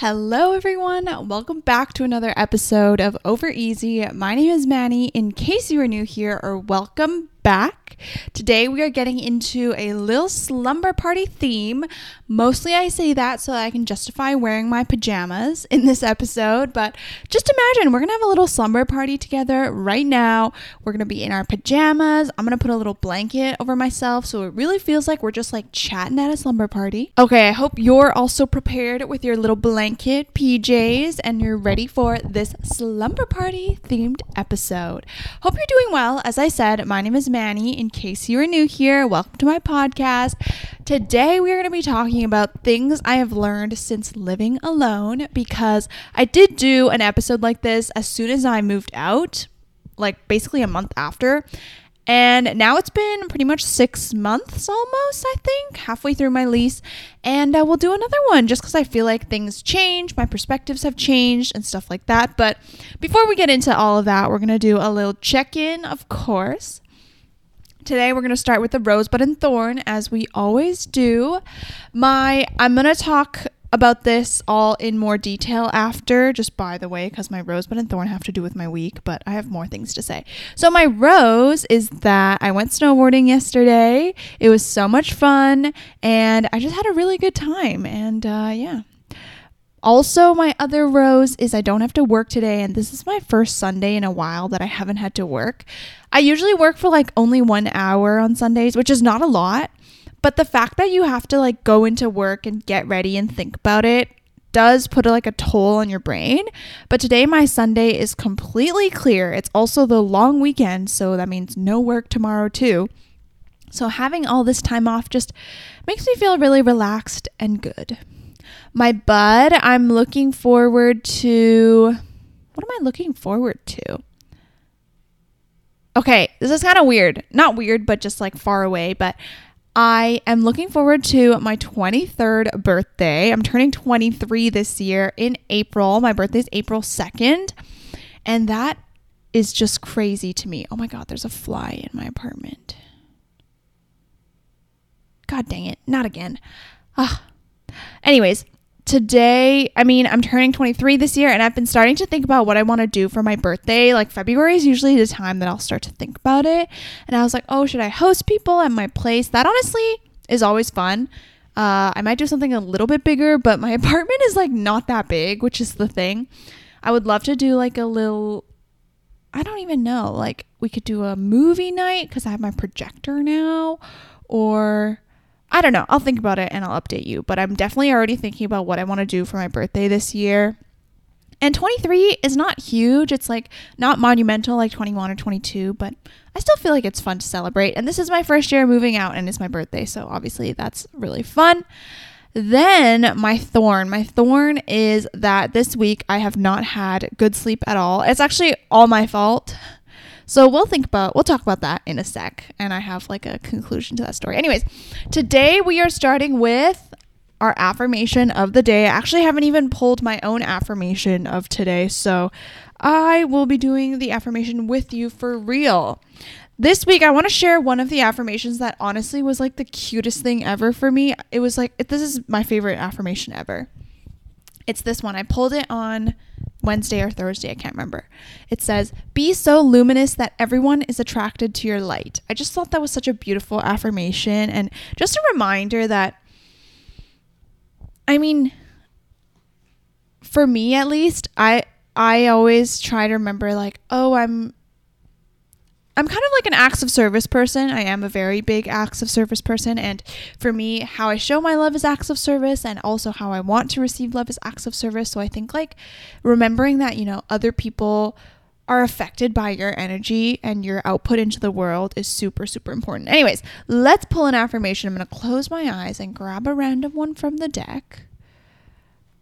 Hello, everyone. Welcome back to another episode of Over Easy. My name is Manny. In case you are new here, or welcome back. Today we are getting into a little slumber party theme. Mostly I say that so that I can justify wearing my pajamas in this episode, but just imagine we're going to have a little slumber party together right now. We're going to be in our pajamas. I'm going to put a little blanket over myself so it really feels like we're just like chatting at a slumber party. Okay, I hope you're also prepared with your little blanket, PJs, and you're ready for this slumber party themed episode. Hope you're doing well. As I said, my name is Manny. In case you are new here, welcome to my podcast. Today, we are going to be talking about things I have learned since living alone because I did do an episode like this as soon as I moved out, like basically a month after. And now it's been pretty much six months almost, I think, halfway through my lease. And uh, we'll do another one just because I feel like things change, my perspectives have changed, and stuff like that. But before we get into all of that, we're going to do a little check in, of course. Today we're going to start with the rosebud and thorn as we always do. My I'm going to talk about this all in more detail after, just by the way, because my rosebud and thorn have to do with my week, but I have more things to say. So, my rose is that I went snowboarding yesterday. It was so much fun, and I just had a really good time. And uh, yeah. Also, my other rose is I don't have to work today, and this is my first Sunday in a while that I haven't had to work. I usually work for like only one hour on Sundays, which is not a lot. But the fact that you have to like go into work and get ready and think about it does put like a toll on your brain. But today my Sunday is completely clear. It's also the long weekend, so that means no work tomorrow too. So having all this time off just makes me feel really relaxed and good. My bud, I'm looking forward to what am I looking forward to? Okay, this is kind of weird. Not weird, but just like far away, but I am looking forward to my 23rd birthday. I'm turning 23 this year in April. My birthday is April 2nd. And that is just crazy to me. Oh my God, there's a fly in my apartment. God dang it. Not again. Ah. Anyways, today, I mean, I'm turning 23 this year and I've been starting to think about what I want to do for my birthday. Like, February is usually the time that I'll start to think about it. And I was like, oh, should I host people at my place? That honestly is always fun. Uh, I might do something a little bit bigger, but my apartment is like not that big, which is the thing. I would love to do like a little, I don't even know, like we could do a movie night because I have my projector now, or I don't know. I'll think about it and I'll update you. But I'm definitely already thinking about what I want to do for my birthday this year. And 23 is not huge. It's like not monumental like 21 or 22, but I still feel like it's fun to celebrate. And this is my first year moving out and it's my birthday. So obviously that's really fun. Then my thorn. My thorn is that this week I have not had good sleep at all. It's actually all my fault. So we'll think about, we'll talk about that in a sec. And I have like a conclusion to that story. Anyways, today we are starting with our affirmation of the day. I actually haven't even pulled my own affirmation of today. So I will be doing the affirmation with you for real. This week, I want to share one of the affirmations that honestly was like the cutest thing ever for me. It was like, this is my favorite affirmation ever. It's this one. I pulled it on Wednesday or Thursday, I can't remember. It says, Be so luminous that everyone is attracted to your light. I just thought that was such a beautiful affirmation and just a reminder that, I mean, for me at least, I I always try to remember like, oh, I'm I'm kind of like an acts of service person. I am a very big acts of service person. And for me, how I show my love is acts of service, and also how I want to receive love is acts of service. So I think like remembering that, you know, other people are affected by your energy and your output into the world is super, super important. Anyways, let's pull an affirmation. I'm going to close my eyes and grab a random one from the deck.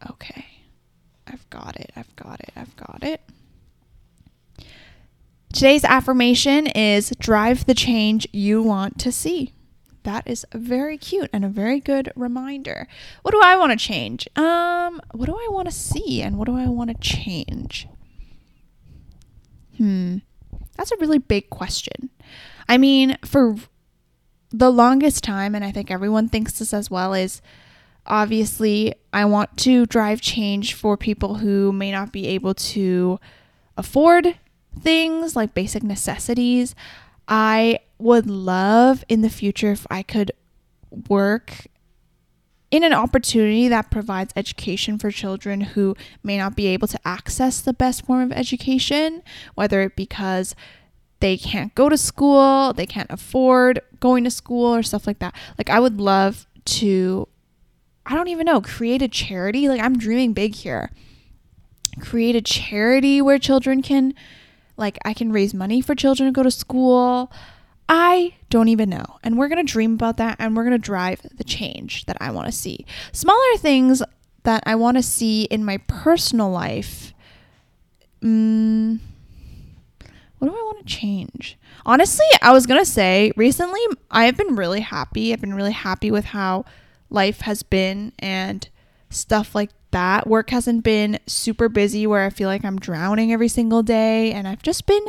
Okay. I've got it. I've got it. I've got it. Today's affirmation is drive the change you want to see. That is very cute and a very good reminder. What do I want to change? Um, what do I want to see and what do I want to change? Hmm. That's a really big question. I mean, for the longest time and I think everyone thinks this as well is obviously, I want to drive change for people who may not be able to afford things like basic necessities. I would love in the future if I could work in an opportunity that provides education for children who may not be able to access the best form of education, whether it because they can't go to school, they can't afford going to school or stuff like that. Like I would love to I don't even know, create a charity. Like I'm dreaming big here. Create a charity where children can like I can raise money for children to go to school. I don't even know. And we're going to dream about that and we're going to drive the change that I want to see. Smaller things that I want to see in my personal life. Mm, what do I want to change? Honestly, I was going to say recently I've been really happy. I've been really happy with how life has been and stuff like that. Work hasn't been super busy where I feel like I'm drowning every single day and I've just been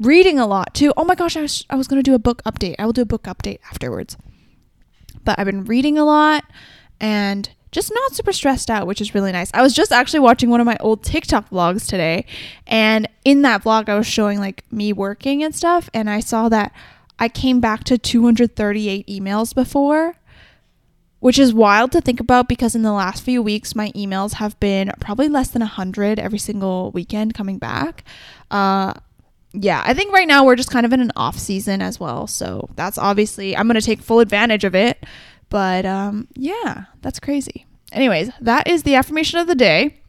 reading a lot too. Oh my gosh, I was, I was going to do a book update. I will do a book update afterwards. But I've been reading a lot and just not super stressed out, which is really nice. I was just actually watching one of my old TikTok vlogs today, and in that vlog, I was showing like me working and stuff, and I saw that I came back to 238 emails before, which is wild to think about because in the last few weeks, my emails have been probably less than 100 every single weekend coming back. Uh, yeah, I think right now we're just kind of in an off season as well. So that's obviously, I'm going to take full advantage of it. But um, yeah, that's crazy. Anyways, that is the affirmation of the day.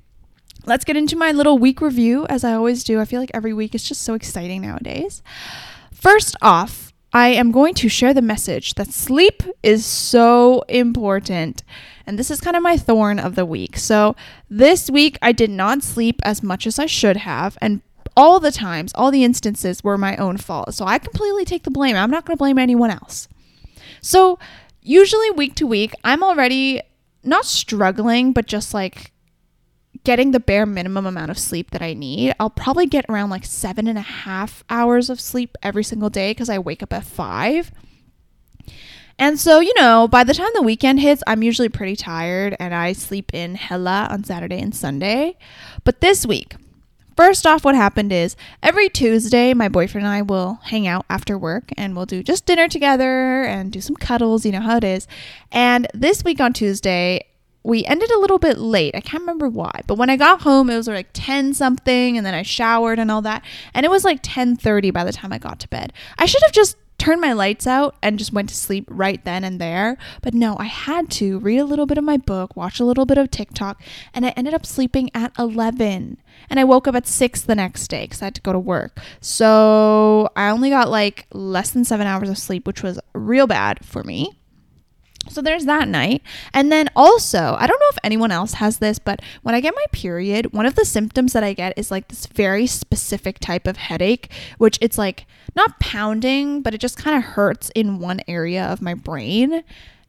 Let's get into my little week review as I always do. I feel like every week is just so exciting nowadays. First off, I am going to share the message that sleep is so important. And this is kind of my thorn of the week. So, this week I did not sleep as much as I should have. And all the times, all the instances were my own fault. So I completely take the blame. I'm not going to blame anyone else. So usually week to week, I'm already not struggling, but just like getting the bare minimum amount of sleep that I need. I'll probably get around like seven and a half hours of sleep every single day because I wake up at five. And so, you know, by the time the weekend hits, I'm usually pretty tired and I sleep in hella on Saturday and Sunday. But this week, First off, what happened is every Tuesday, my boyfriend and I will hang out after work and we'll do just dinner together and do some cuddles. You know how it is. And this week on Tuesday, we ended a little bit late. I can't remember why, but when I got home, it was like 10 something and then I showered and all that. And it was like 10:30 by the time I got to bed. I should have just turned my lights out and just went to sleep right then and there. But no, I had to read a little bit of my book, watch a little bit of TikTok, and I ended up sleeping at 11. And I woke up at 6 the next day because I had to go to work. So I only got like less than seven hours of sleep, which was real bad for me. So there's that night. And then also, I don't know if anyone else has this, but when I get my period, one of the symptoms that I get is like this very specific type of headache, which it's like not pounding, but it just kind of hurts in one area of my brain.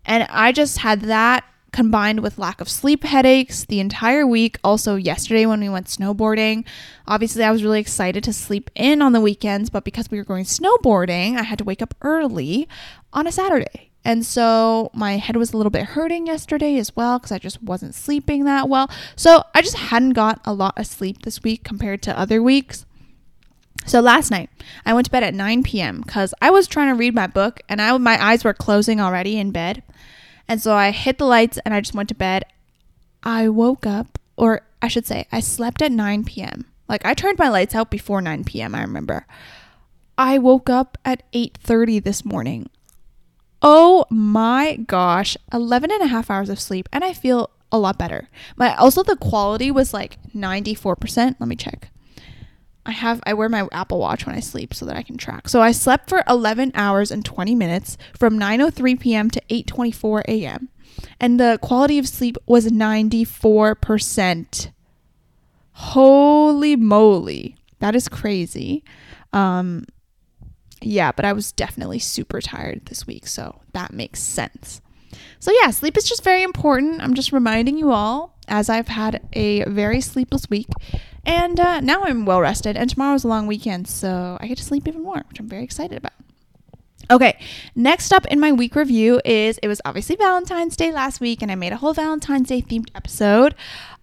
And I just had that combined with lack of sleep headaches the entire week. Also, yesterday when we went snowboarding, obviously I was really excited to sleep in on the weekends, but because we were going snowboarding, I had to wake up early on a Saturday. And so my head was a little bit hurting yesterday as well because I just wasn't sleeping that well. So I just hadn't got a lot of sleep this week compared to other weeks. So last night, I went to bed at 9 p.m. because I was trying to read my book and I my eyes were closing already in bed. And so I hit the lights and I just went to bed. I woke up, or I should say, I slept at 9 p.m. Like I turned my lights out before 9 p.m. I remember. I woke up at 8:30 this morning. Oh my gosh, 11 and a half hours of sleep and I feel a lot better. My also the quality was like 94%. Let me check. I have I wear my Apple Watch when I sleep so that I can track. So I slept for 11 hours and 20 minutes from 9:03 p.m. to 8:24 a.m. and the quality of sleep was 94%. Holy moly. That is crazy. Um yeah, but I was definitely super tired this week, so that makes sense. So, yeah, sleep is just very important. I'm just reminding you all as I've had a very sleepless week. And uh, now I'm well rested, and tomorrow's a long weekend, so I get to sleep even more, which I'm very excited about. Okay, next up in my week review is it was obviously Valentine's Day last week, and I made a whole Valentine's Day themed episode.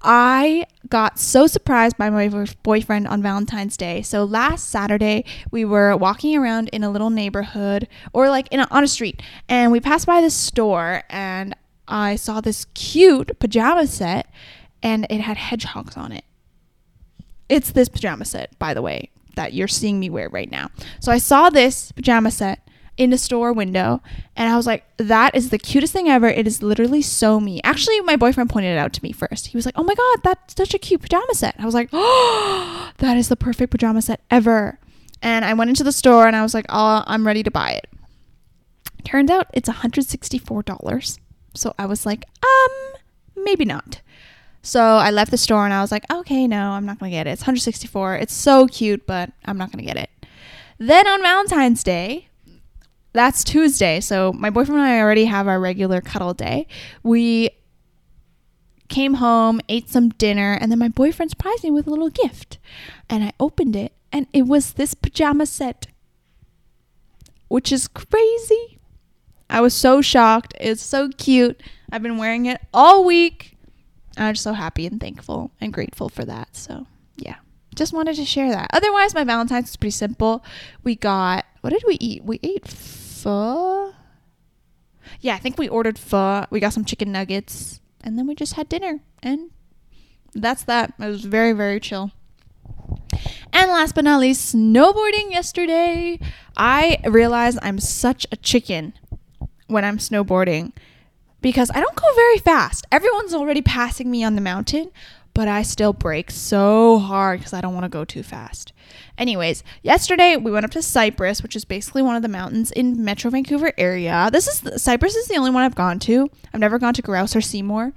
I got so surprised by my boyfriend on Valentine's Day. So last Saturday, we were walking around in a little neighborhood or like in a, on a street, and we passed by this store, and I saw this cute pajama set, and it had hedgehogs on it. It's this pajama set, by the way, that you're seeing me wear right now. So I saw this pajama set in the store window and I was like, that is the cutest thing ever. It is literally so me. Actually, my boyfriend pointed it out to me first. He was like, oh my God, that's such a cute pajama set. I was like, oh, that is the perfect pajama set ever. And I went into the store and I was like, oh, I'm ready to buy it. Turns out it's $164. So I was like, um, maybe not. So I left the store and I was like, okay, no, I'm not going to get it. It's 164. It's so cute, but I'm not going to get it. Then on Valentine's Day, that's Tuesday. So my boyfriend and I already have our regular cuddle day. We came home, ate some dinner, and then my boyfriend surprised me with a little gift. And I opened it, and it was this pajama set, which is crazy. I was so shocked. It's so cute. I've been wearing it all week. I'm just so happy and thankful and grateful for that. So, yeah, just wanted to share that. Otherwise, my Valentine's was pretty simple. We got, what did we eat? We ate pho. Yeah, I think we ordered pho. We got some chicken nuggets, and then we just had dinner, and that's that. It was very very chill. And last but not least, snowboarding yesterday. I realized I'm such a chicken when I'm snowboarding because I don't go very fast. Everyone's already passing me on the mountain, but I still brake so hard because I don't want to go too fast. Anyways, yesterday we went up to Cypress, which is basically one of the mountains in Metro Vancouver area. This is Cypress is the only one I've gone to. I've never gone to Grouse or Seymour.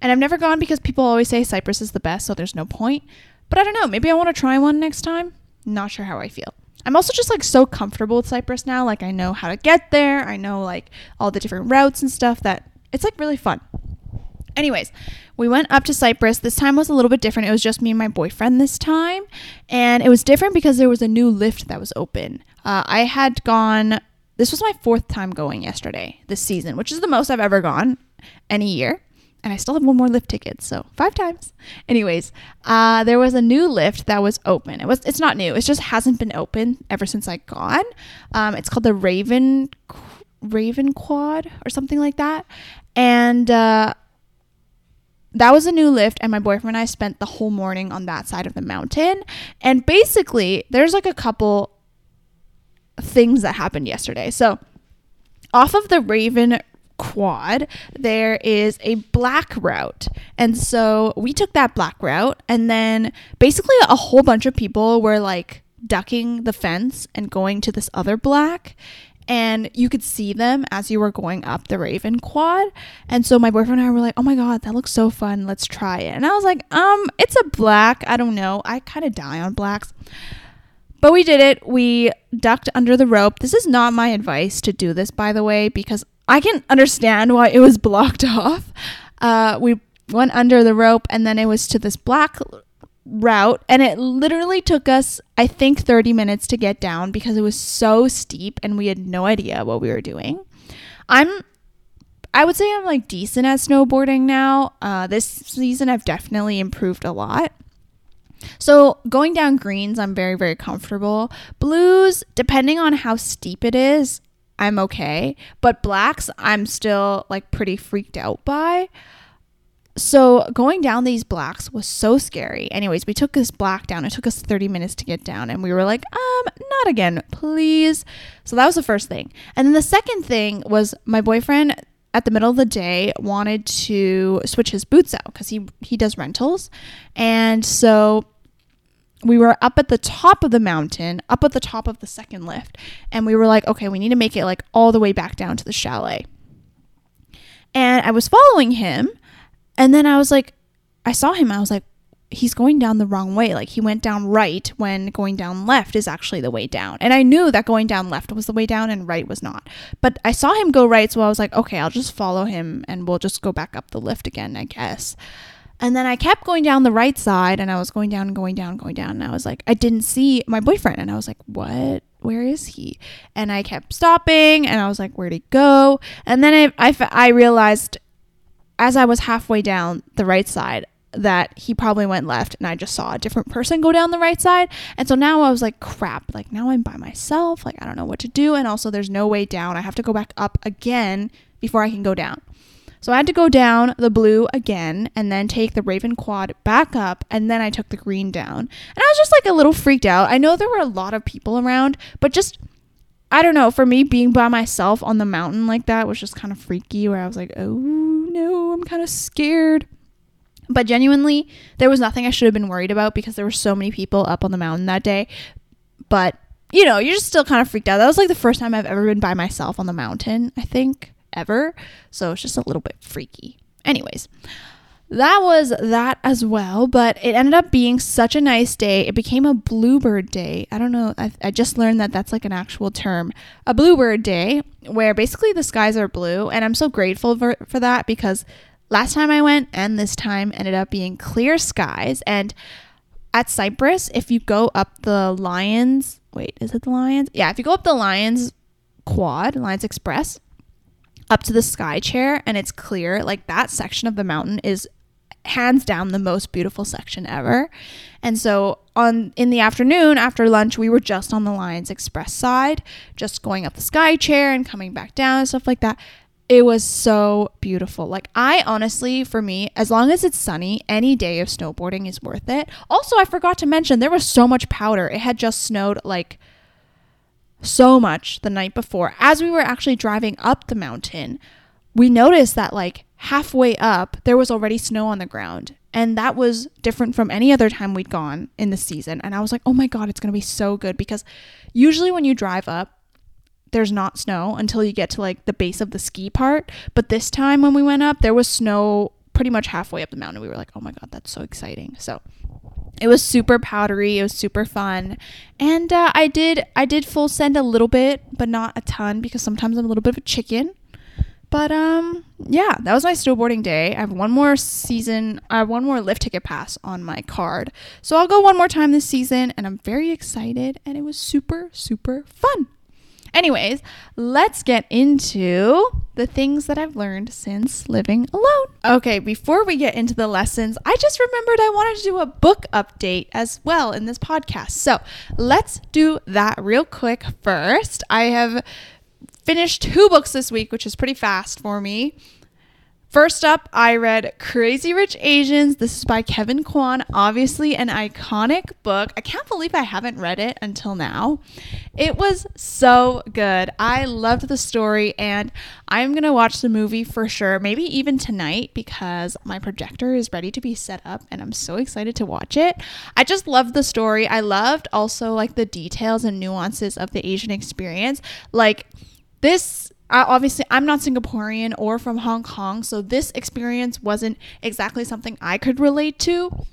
And I've never gone because people always say Cypress is the best, so there's no point. But I don't know, maybe I want to try one next time. Not sure how I feel. I'm also just like so comfortable with Cypress now. Like I know how to get there. I know like all the different routes and stuff that it's like really fun. Anyways, we went up to Cypress. This time was a little bit different. It was just me and my boyfriend this time. And it was different because there was a new lift that was open. Uh, I had gone, this was my fourth time going yesterday this season, which is the most I've ever gone any year. And I still have one more lift ticket, so five times. Anyways, uh, there was a new lift that was open. It was it's not new. It just hasn't been open ever since I gone. Um, it's called the Raven Raven Quad or something like that. And uh, that was a new lift and my boyfriend and I spent the whole morning on that side of the mountain. And basically, there's like a couple things that happened yesterday. So, off of the Raven quad, there is a black route. And so we took that black route, and then basically a whole bunch of people were like ducking the fence and going to this other black and you could see them as you were going up the Raven quad. And so my boyfriend and I were like, "Oh my god, that looks so fun. Let's try it." And I was like, "Um, it's a black. I don't know. I kind of die on blacks." But we did it. We ducked under the rope. This is not my advice to do this, by the way, because I can understand why it was blocked off. Uh, we went under the rope, and then it was to this black route and it literally took us I think 30 minutes to get down because it was so steep and we had no idea what we were doing. I'm I would say I'm like decent at snowboarding now. Uh, this season I've definitely improved a lot. So going down greens, I'm very, very comfortable. Blues, depending on how steep it is, I'm okay. But blacks, I'm still like pretty freaked out by. So going down these blacks was so scary. Anyways, we took this black down. It took us 30 minutes to get down and we were like, "Um, not again, please." So that was the first thing. And then the second thing was my boyfriend at the middle of the day wanted to switch his boots out cuz he he does rentals. And so we were up at the top of the mountain, up at the top of the second lift, and we were like, "Okay, we need to make it like all the way back down to the chalet." And I was following him and then I was like, I saw him. I was like, he's going down the wrong way. Like he went down right when going down left is actually the way down. And I knew that going down left was the way down and right was not. But I saw him go right, so I was like, okay, I'll just follow him and we'll just go back up the lift again, I guess. And then I kept going down the right side and I was going down and going down, going down. And I was like, I didn't see my boyfriend. And I was like, what? Where is he? And I kept stopping and I was like, where'd he go? And then I, I, I realized as I was halfway down the right side that he probably went left and I just saw a different person go down the right side. And so now I was like, crap, like now I'm by myself. Like I don't know what to do. And also there's no way down. I have to go back up again before I can go down. So I had to go down the blue again and then take the Raven quad back up and then I took the green down. And I was just like a little freaked out. I know there were a lot of people around, but just I don't know, for me being by myself on the mountain like that was just kind of freaky where I was like, "Oh, no, I'm kind of scared." But genuinely, there was nothing I should have been worried about because there were so many people up on the mountain that day. But, you know, you're just still kind of freaked out. That was like the first time I've ever been by myself on the mountain, I think ever. So it's just a little bit freaky. Anyways, that was that as well, but it ended up being such a nice day. It became a bluebird day. I don't know, I, I, just learned that that's like an actual term. A bluebird day, where basically the skies are blue. And I'm so grateful for, for that because last time I went and this time ended up being clear skies. And at Cypress, if you go up the Lions, wait, is it the Lions? Yeah, if you go up the Lions quad, Lions Express, up to the sky chair and it's clear, like that section of the mountain is hands down the most beautiful section ever. And so on in the afternoon after lunch, we were just on the Lions Express side, just going up the sky chair and coming back down and stuff like that. It was so beautiful. Like I honestly, for me, as long as it's sunny, any day of snowboarding is worth it. Also, I forgot to mention there was so much powder. It had just snowed like so much the night before. As we were actually driving up the mountain, we noticed that like halfway up, there was already snow on the ground. And that was different from any other time we'd gone in the season. And I was like, oh my God, it's going to be so good. Because usually when you drive up, there's not snow until you get to like the base of the ski part. But this time when we went up, there was snow pretty much halfway up the mountain. We were like, oh my God, that's so exciting. So it was super powdery it was super fun. And uh, i did i did full send a little bit but not a ton because sometimes i'm a little bit of a chicken. But um yeah that was my snowboarding day. I have one more season i have one more lift ticket pass on my card. So i'll go one more time this season and i'm very excited and it was super super fun Anyways, let's get into the things that I've learned since living alone. Okay, before we get into the lessons, I just remembered I wanted to do a book update as well in this podcast. So let's do that real quick first. I have finished two books this week, which is pretty fast for me. First up, I read Crazy Rich Asians. This is by Kevin Kwan, obviously an iconic book. I can't believe I haven't read it until now. It was so good. I loved the story, and I'm going to watch the movie for sure, maybe even tonight because my projector is ready to be set up, and I'm so excited to watch it. I just loved the story. I loved also like the details and nuances of the Asian experience. Like, this I, obviously I'm not Singaporean or from Hong Kong, so this experience wasn't exactly something I could relate to.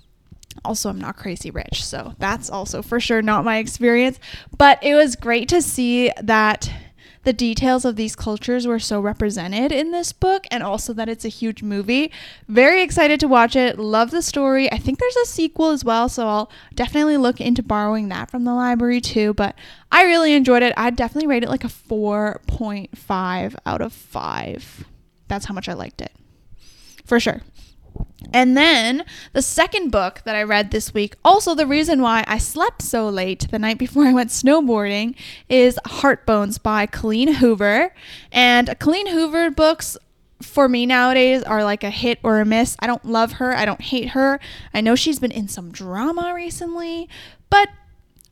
Also, I'm not crazy rich, so that's also for sure not my experience. But it was great to see that the details of these cultures were so represented in this book and also that it's a huge movie. Very excited to watch it. Love the story. I think there's a sequel as well, so I'll definitely look into borrowing that from the library too. But I really enjoyed it. I'd definitely rate it like a 4.5 out of 5. That's how much I liked it. For sure. And then the second book that I read this week, also the reason why I slept so late the night before I went snowboarding, is Heart Bones by Colleen Hoover. And Colleen Hoover books for me nowadays are like a hit or a miss. I don't love her, I don't hate her. I know she's been in some drama recently, but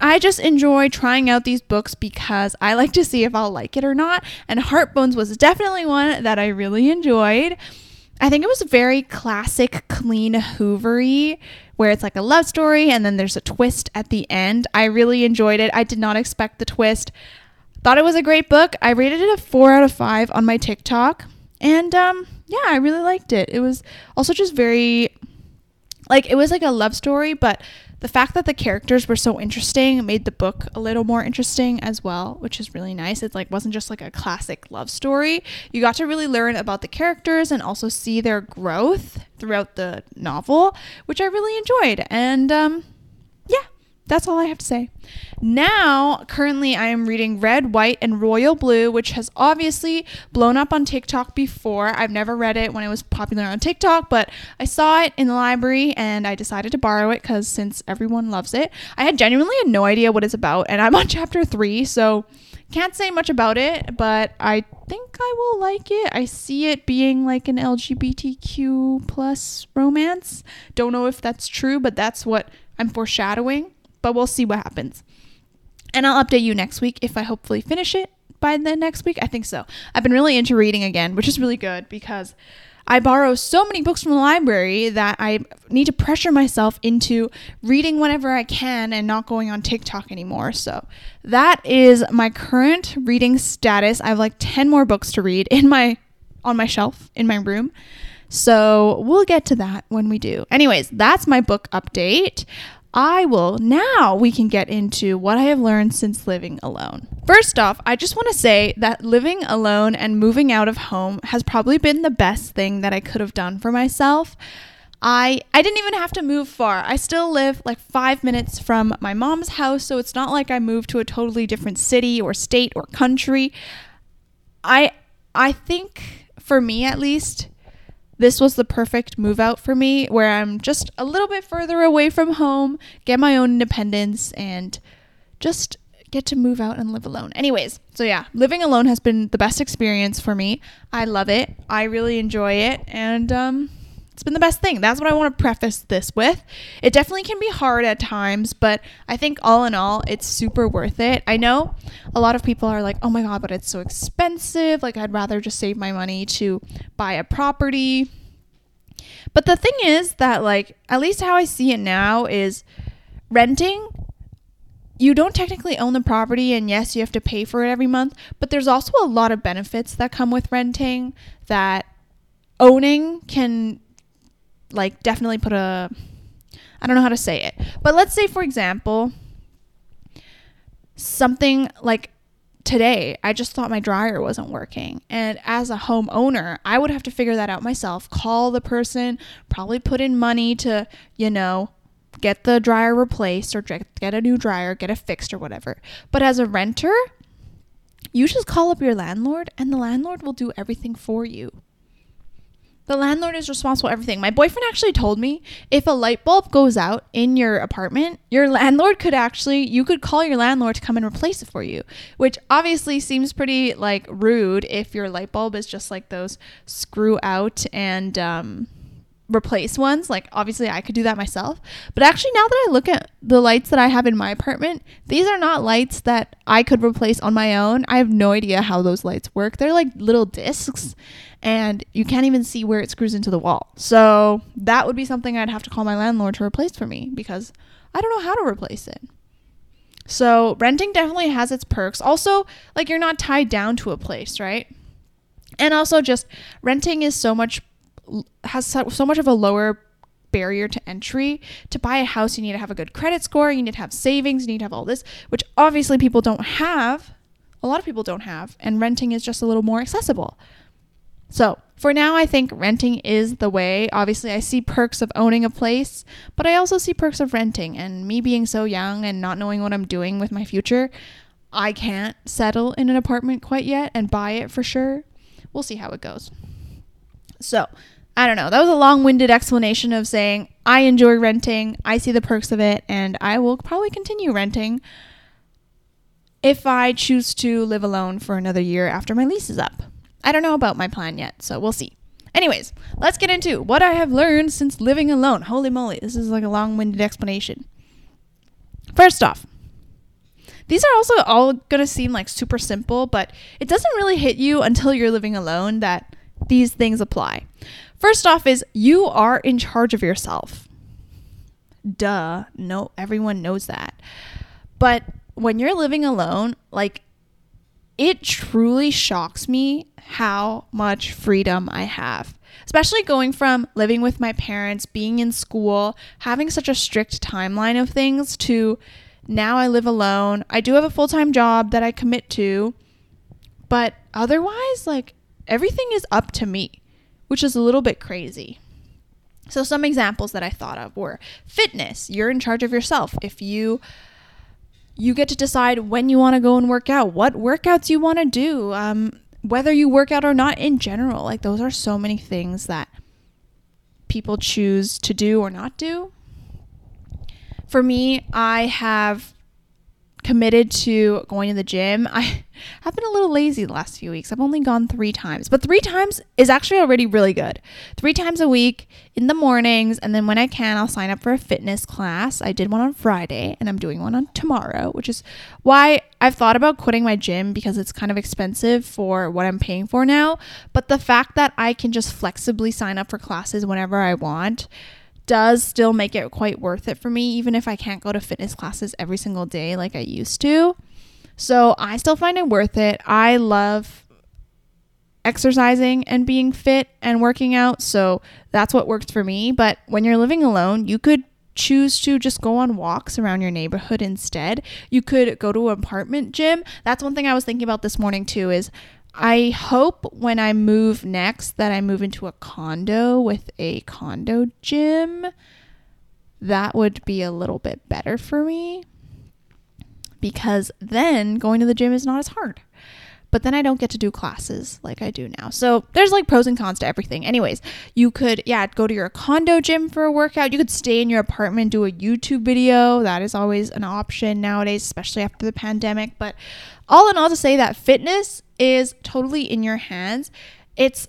I just enjoy trying out these books because I like to see if I'll like it or not. And Heart Bones was definitely one that I really enjoyed. I think it was very classic, Colleen Hoovery, where it's like a love story and then there's a twist at the end. I really enjoyed it. I did not expect the twist. Thought it was a great book. I rated it a four out of five on my TikTok, and um, yeah, I really liked it. It was also just very, like, it was like a love story, but the fact that the characters were so interesting made the book a little more interesting as well, which is really nice. It like wasn't just like a classic love story. You got to really learn about the characters and also see their growth throughout the novel, which I really enjoyed. And um, that's all I have to say. Now, currently, I am reading Red, White, and Royal Blue, which has obviously blown up on TikTok before. I've never read it when it was popular on TikTok, but I saw it in the library and I decided to borrow it because since everyone loves it, I had genuinely had no idea what it's about, and I'm on chapter three, so can't say much about it, but I think I will like it. I see it being like an LGBTQ plus romance. Don't know if that's true, but that's what I'm foreshadowing but we'll see what happens. And I'll update you next week if I hopefully finish it by the next week. I think so. I've been really into reading again, which is really good because I borrow so many books from the library that I need to pressure myself into reading whenever I can and not going on TikTok anymore. So that is my current reading status. I have like 10 more books to read in my on my shelf in my room. So we'll get to that when we do. Anyways, that's my book update. I will now we can get into what I have learned since living alone. First off, I just want to say that living alone and moving out of home has probably been the best thing that I could have done for myself. I I didn't even have to move far. I still live like 5 minutes from my mom's house, so it's not like I moved to a totally different city or state or country. I I think for me at least this was the perfect move out for me where I'm just a little bit further away from home, get my own independence, and just get to move out and live alone. Anyways, so yeah, living alone has been the best experience for me. I love it. I really enjoy it. And, um, it's been the best thing. That's what I want to preface this with. It definitely can be hard at times, but I think all in all, it's super worth it. I know a lot of people are like, oh my God, but it's so expensive. Like, I'd rather just save my money to buy a property. But the thing is that, like, at least how I see it now is renting you don't technically own the property and yes you have to pay for it every month but there's also a lot of benefits that come with renting that owning can like definitely put a I don't know how to say it. But let's say for example something like today I just thought my dryer wasn't working and as a homeowner I would have to figure that out myself, call the person, probably put in money to, you know, get the dryer replaced or get a new dryer, get it fixed or whatever. But as a renter, you just call up your landlord and the landlord will do everything for you. The landlord is responsible for everything. My boyfriend actually told me if a light bulb goes out in your apartment, your landlord could actually you could call your landlord to come and replace it for you, which obviously seems pretty like rude if your light bulb is just like those screw out and um replace ones. Like obviously I could do that myself. But actually now that I look at the lights that I have in my apartment, these are not lights that I could replace on my own. I have no idea how those lights work. They're like little discs and you can't even see where it screws into the wall. So that would be something I'd have to call my landlord to replace for me because I don't know how to replace it. So renting definitely has its perks. Also, like you're not tied down to a place, right? And also just renting is so much has so, much of a lower barrier to entry. To buy a house, you need to have a good credit score, you need to have savings, you need to have all this, which obviously people don't have. A lot of people don't have, and renting is just a little more accessible. So, for now, I think renting is the way. Obviously, I see perks of owning a place, but I also see perks of renting. And me being so young and not knowing what I'm doing with my future, I can't settle in an apartment quite yet and buy it for sure. We'll see how it goes. So, I don't know. That was a long winded explanation of saying I enjoy renting, I see the perks of it, and I will probably continue renting if I choose to live alone for another year after my lease is up. I don't know about my plan yet, so we'll see. Anyways, let's get into what I have learned since living alone. Holy moly, this is like a long winded explanation. First off, these are also all going to seem like super simple, but it doesn't really hit you until you're living alone that these things apply. First off, is you are in charge of yourself. Duh. No, everyone knows that. But when you're living alone, like, it truly shocks me how much freedom I have. Especially going from living with my parents, being in school, having such a strict timeline of things to now I live alone. I do have a full time job that I commit to, but otherwise, like, everything is up to me which is a little bit crazy. So, some examples that I thought of were fitness. You're in charge of yourself. If you you get to decide when you want to go and work out, what workouts you want to do, um, whether you work out or not in general. Like, those are so many things that people choose to do or not do. For me, I have committed to going to the gym. I have been a little lazy the last few weeks. I've only gone three times, but three times is actually already really good. Three times a week in the mornings, and then when I can, I'll sign up for a fitness class. I did one on Friday, and I'm doing one on tomorrow, which is why I've thought about quitting my gym because it's kind of expensive for what I'm paying for now. But the fact that I can just flexibly sign up for classes whenever I want does still make it quite worth it for me, even if I can't go to fitness classes every single day like I used to. So I still find it worth it. I love exercising and being fit and working out. So that's what works for me. But when you're living alone, you could choose to just go on walks around your neighborhood instead. You could go to an apartment gym. That's one thing I was thinking about this morning too is I hope when I move next that I move into a condo with a condo gym. That would be a little bit better for me because then going to the gym is not as hard. But then I don't get to do classes like I do now. So there's like pros and cons to everything. Anyways, you could, yeah, go to your condo gym for a workout. You could stay in your apartment, do a YouTube video. That is always an option nowadays, especially after the pandemic. But all in all, to say that fitness is totally in your hands. It's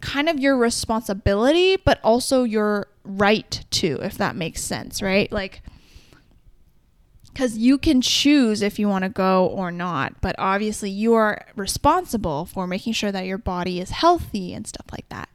kind of your responsibility, but also your right to, if that makes sense, right? Like, because you can choose if you want to go or not, but obviously you are responsible for making sure that your body is healthy and stuff like that.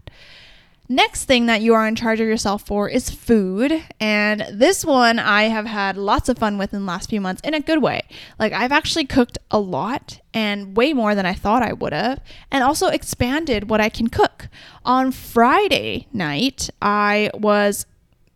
Next thing that you are in charge of yourself for is food. And this one I have had lots of fun with in the last few months in a good way. Like, I've actually cooked a lot and way more than I thought I would have, and also expanded what I can cook. On Friday night, I was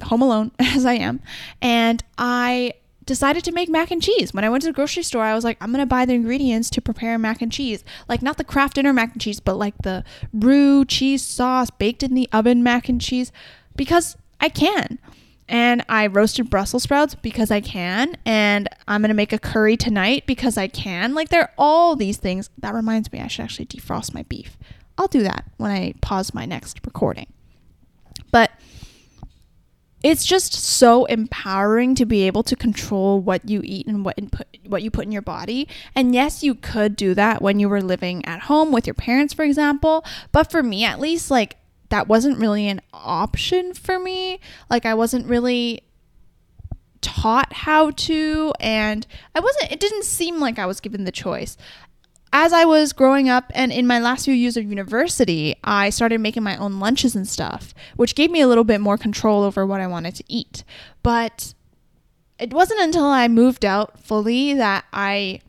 home alone, as I am, and I decided to make mac and cheese. When I went to the grocery store, I was like, I'm going to buy the ingredients to prepare mac and cheese. Like, not the Kraft Dinner mac and cheese, but like the roux cheese sauce, baked in the oven mac and cheese, because I can. And I roasted Brussels sprouts because I can. And I'm going to make a curry tonight because I can. Like, there are all these things. That reminds me, I should actually defrost my beef. I'll do that when I pause my next recording. But it's just so empowering to be able to control what you eat and what input what you put in your body. And yes, you could do that when you were living at home with your parents, for example. But for me, at least, like that wasn't really an option for me. Like I wasn't really taught how to and I wasn't it didn't seem like I was given the choice as I was growing up and in my last few years of university, I started making my own lunches and stuff, which gave me a little bit more control over what I wanted to eat. But it wasn't until I moved out fully that I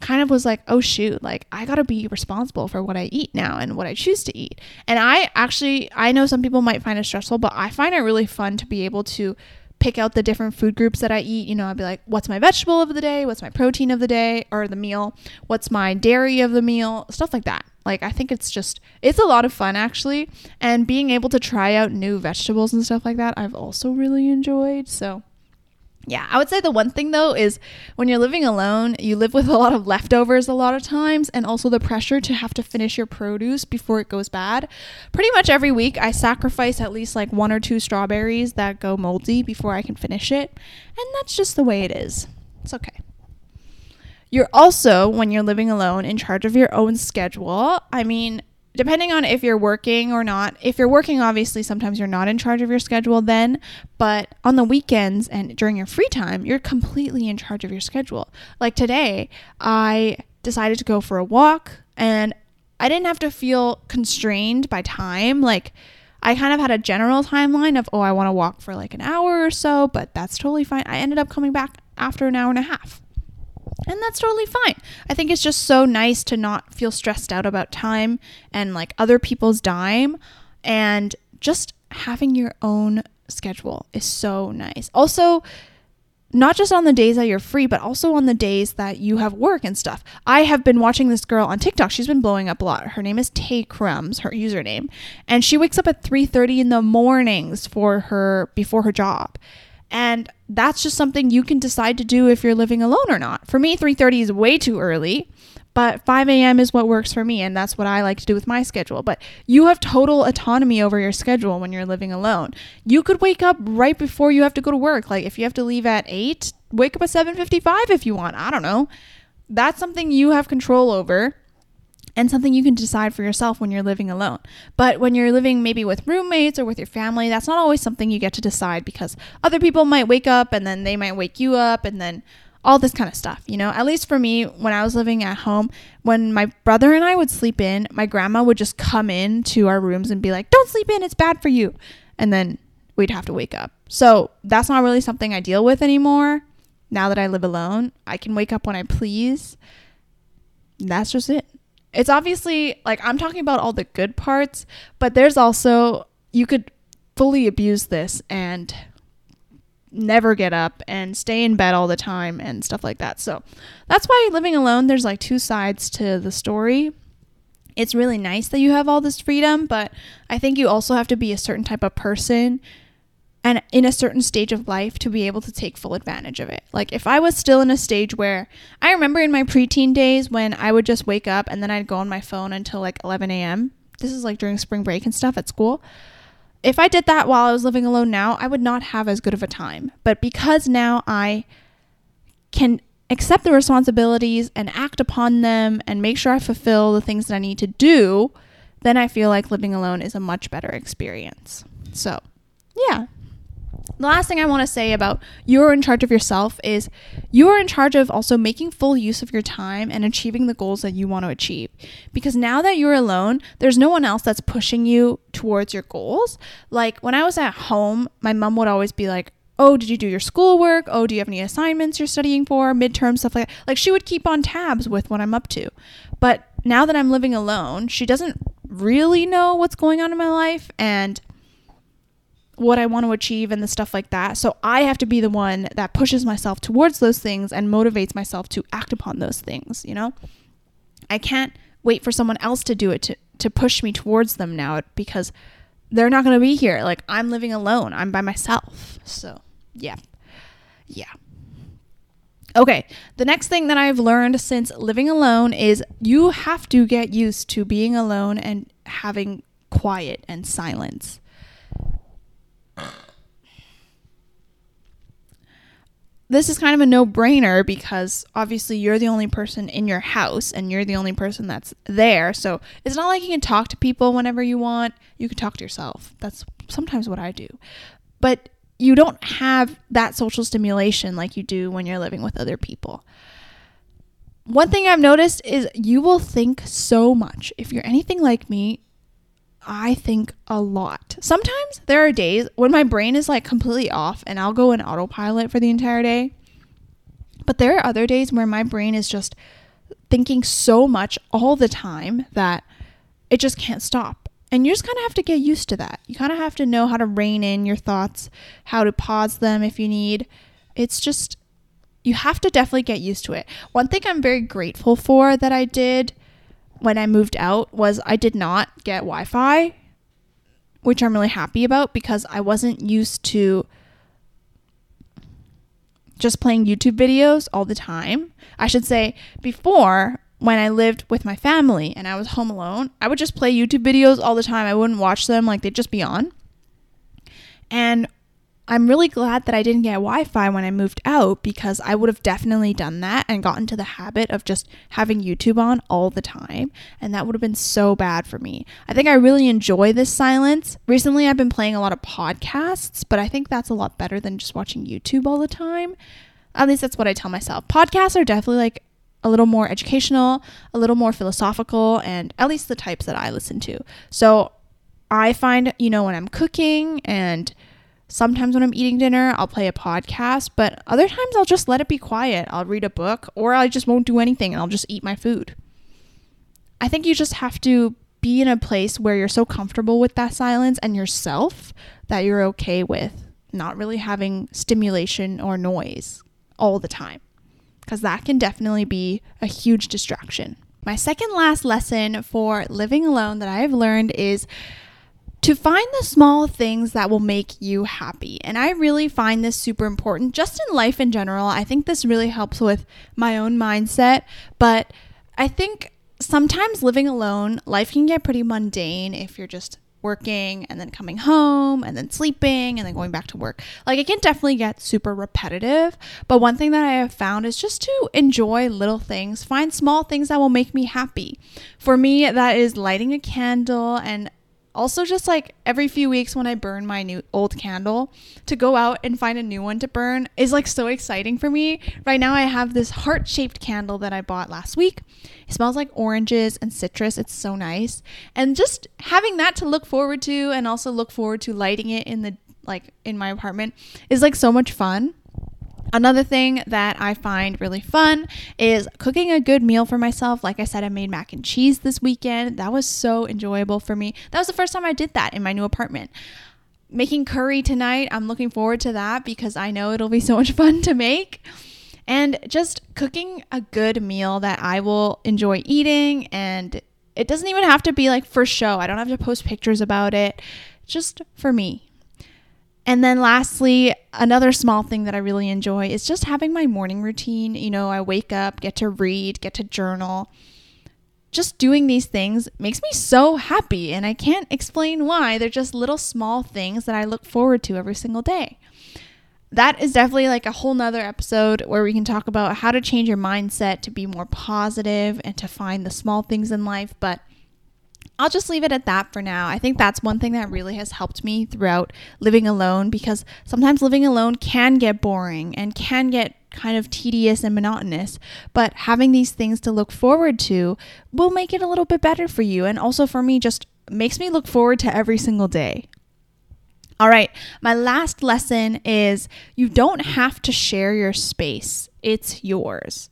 kind of was like, oh shoot, like I got to be responsible for what I eat now and what I choose to eat. And I actually, I know some people might find it stressful, but I find it really fun to be able to pick out the different food groups that I eat. You know, I'd be like, what's my vegetable of the day? What's my protein of the day or the meal? What's my dairy of the meal? Stuff like that. Like, I think it's just, it's a lot of fun actually. And being able to try out new vegetables and stuff like that, I've also really enjoyed. So, yeah, I would say the one thing though is when you're living alone, you live with a lot of leftovers a lot of times, and also the pressure to have to finish your produce before it goes bad. Pretty much every week, I sacrifice at least like one or two strawberries that go moldy before I can finish it, and that's just the way it is. It's okay. You're also, when you're living alone, in charge of your own schedule. I mean, depending on if you're working or not. If you're working, obviously, sometimes you're not in charge of your schedule then, but on the weekends and during your free time, you're completely in charge of your schedule. Like today, I decided to go for a walk and I didn't have to feel constrained by time. Like, I kind of had a general timeline of, oh, I want to walk for like an hour or so, but that's totally fine. I ended up coming back after an hour and a half. And that's totally fine. I think it's just so nice to not feel stressed out about time and like other people's dime and just having your own schedule is so nice. Also, not just on the days that you're free, but also on the days that you have work and stuff. I have been watching this girl on TikTok. She's been blowing up a lot. Her name is Tay Crumbs, her username, and she wakes up at 3:30 in the mornings for her before her job. And that's just something you can decide to do if you're living alone or not. For me, 3:30 is way too early. But 5 a.m. is what works for me, and that's what I like to do with my schedule. But you have total autonomy over your schedule when you're living alone. You could wake up right before you have to go to work. Like if you have to leave at 8, wake up at 7:55 if you want. I don't know. That's something you have control over and something you can decide for yourself when you're living alone. But when you're living maybe with roommates or with your family, that's not always something you get to decide because other people might wake up and then they might wake you up and then all this kind of stuff, you know? At least for me, when I was living at home, when my brother and I would sleep in, my grandma would just come in to our rooms and be like, "Don't sleep in, it's bad for you." And then we'd have to wake up. So, that's not really something I deal with anymore. Now that I live alone, I can wake up when I please. That's just it. It's obviously like I'm talking about all the good parts, but there's also you could fully abuse this and never get up and stay in bed all the time and stuff like that. So that's why living alone, there's like two sides to the story. It's really nice that you have all this freedom, but I think you also have to be a certain type of person and in a certain stage of life to be able to take full advantage of it. Like if I was still in a stage where I remember in my preteen days when I would just wake up and then I'd go on my phone until like 11 a.m. This is like during spring break and stuff at school if I did that while I was living alone now, I would not have as good of a time. But because now I can accept the responsibilities and act upon them and make sure I fulfill the things that I need to do, then I feel like living alone is a much better experience. So, yeah, the last thing I want to say about you're in charge of yourself is you're in charge of also making full use of your time and achieving the goals that you want to achieve. Because now that you're alone, there's no one else that's pushing you towards your goals. Like when I was at home, my mom would always be like, Oh, did you do your schoolwork? Oh, do you have any assignments you're studying for? Midterm stuff like that. Like she would keep on tabs with what I'm up to. But now that I'm living alone, she doesn't really know what's going on in my life and what I want to achieve and the stuff like that. So I have to be the one that pushes myself towards those things and motivates myself to act upon those things, you know? I can't wait for someone else to do it to to push me towards them now because they're not going to be here. Like I'm living alone. I'm by myself. So, yeah. Yeah. Okay, the next thing that I've learned since living alone is you have to get used to being alone and having quiet and silence. This is kind of a no brainer because obviously you're the only person in your house and you're the only person that's there. So it's not like you can talk to people whenever you want. You can talk to yourself. That's sometimes what I do. But you don't have that social stimulation like you do when you're living with other people. One thing I've noticed is you will think so much. If you're anything like me, I think a lot. Sometimes there are days when my brain is like completely off and I'll go in autopilot for the entire day. But there are other days where my brain is just thinking so much all the time that it just can't stop. And you just kind of have to get used to that. You kind of have to know how to rein in your thoughts, how to pause them if you need. It's just, you have to definitely get used to it. One thing I'm very grateful for that I did when I moved out was I did not get Wi Fi, which I'm really happy about because I wasn't used to just playing YouTube videos all the time. I should say, before when I lived with my family and I was home alone, I would just play YouTube videos all the time. I wouldn't watch them, like they'd just be on. And I'm really glad that I didn't get Wi Fi when I moved out because I would have definitely done that and gotten to the habit of just having YouTube on all the time. And that would have been so bad for me. I think I really enjoy this silence. Recently, I've been playing a lot of podcasts, but I think that's a lot better than just watching YouTube all the time. At least that's what I tell myself. Podcasts are definitely like a little more educational, a little more philosophical, and at least the types that I listen to. So I find, you know, when I'm cooking and Sometimes when I'm eating dinner, I'll play a podcast, but other times I'll just let it be quiet. I'll read a book or I just won't do anything and I'll just eat my food. I think you just have to be in a place where you're so comfortable with that silence and yourself that you're okay with not really having stimulation or noise all the time because that can definitely be a huge distraction. My second last lesson for living alone that I have learned is to find the small things that will make you happy. And I really find this super important just in life in general. I think this really helps with my own mindset, but I think sometimes living alone, life can get pretty mundane if you're just working and then coming home and then sleeping and then going back to work. Like it can definitely get super repetitive. But one thing that I have found is just to enjoy little things, find small things that will make me happy. For me, that is lighting a candle and also just like every few weeks when I burn my new old candle to go out and find a new one to burn is like so exciting for me. Right now I have this heart-shaped candle that I bought last week. It smells like oranges and citrus. It's so nice. And just having that to look forward to and also look forward to lighting it in the like in my apartment is like so much fun. Another thing that I find really fun is cooking a good meal for myself. Like I said, I made mac and cheese this weekend. That was so enjoyable for me. That was the first time I did that in my new apartment. Making curry tonight, I'm looking forward to that because I know it'll be so much fun to make. And just cooking a good meal that I will enjoy eating and it doesn't even have to be like for show. I don't have to post pictures about it. Just for me. And then lastly, another small thing that I really enjoy is just having my morning routine. You know, I wake up, get to read, get to journal. Just doing these things makes me so happy, and I can't explain why. They're just little small things that I look forward to every single day. That is definitely like a whole nother episode where we can talk about how to change your mindset to be more positive and to find the small things in life. But I'll just leave it at that for now. I think that's one thing that really has helped me throughout living alone because sometimes living alone can get boring and can get kind of tedious and monotonous, but having these things to look forward to will make it a little bit better for you. And also for me, just makes me look forward to every single day. All right, my last lesson is you don't have to share your space, it's yours.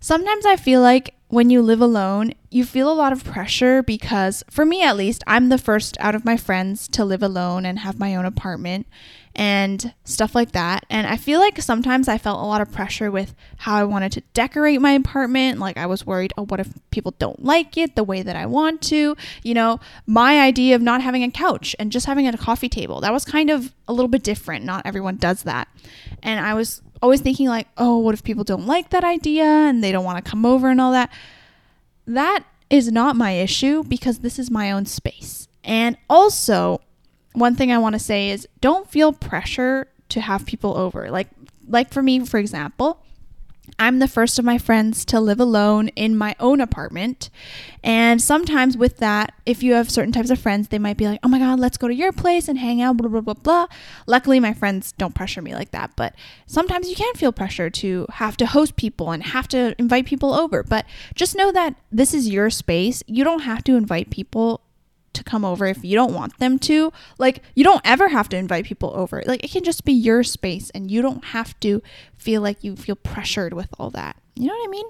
Sometimes I feel like when you live alone, you feel a lot of pressure because, for me at least, I'm the first out of my friends to live alone and have my own apartment and stuff like that. And I feel like sometimes I felt a lot of pressure with how I wanted to decorate my apartment. Like, I was worried, oh, what if people don't like it the way that I want to? You know, my idea of not having a couch and just having a coffee table, that was kind of a little bit different. Not everyone does that. And I was always thinking like, oh, what if people don't like that idea and they don't want to come over and all that? That is not my issue because this is my own space. And also, one thing I want to say is don't feel pressure to have people over. Like like for me, for example, I'm the first of my friends to live alone in my own apartment. And sometimes with that, if you have certain types of friends, they might be like, oh my God, let's go to your place and hang out, blah, blah, blah, blah. Luckily, my friends don't pressure me like that. But sometimes you can feel pressure to have to host people and have to invite people over. But just know that this is your space. You don't have to invite people to come over if you don't want them to. Like, you don't ever have to invite people over. Like, it can just be your space and you don't have to feel like you feel pressured with all that. You know what I mean?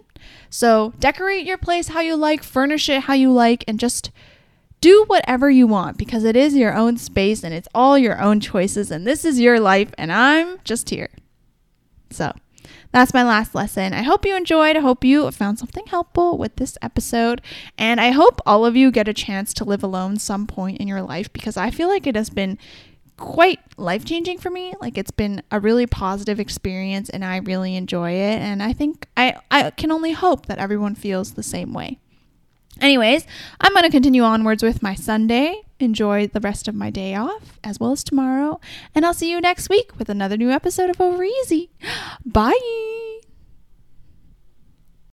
So, decorate your place how you like, furnish it how you like, and just do whatever you want because it is your own space and it's all your own choices. And this is your life, and I'm just here. So, that's my last lesson. I hope you enjoyed. I hope you found something helpful with this episode. And I hope all of you get a chance to live alone some point in your life because I feel like it has been quite life changing for me. Like it's been a really positive experience and I really enjoy it. And I think I, I can only hope that everyone feels the same way. Anyways, I'm going to continue onwards with my Sunday. Enjoy the rest of my day off as well as tomorrow. And I'll see you next week with another new episode of Over Easy. Bye.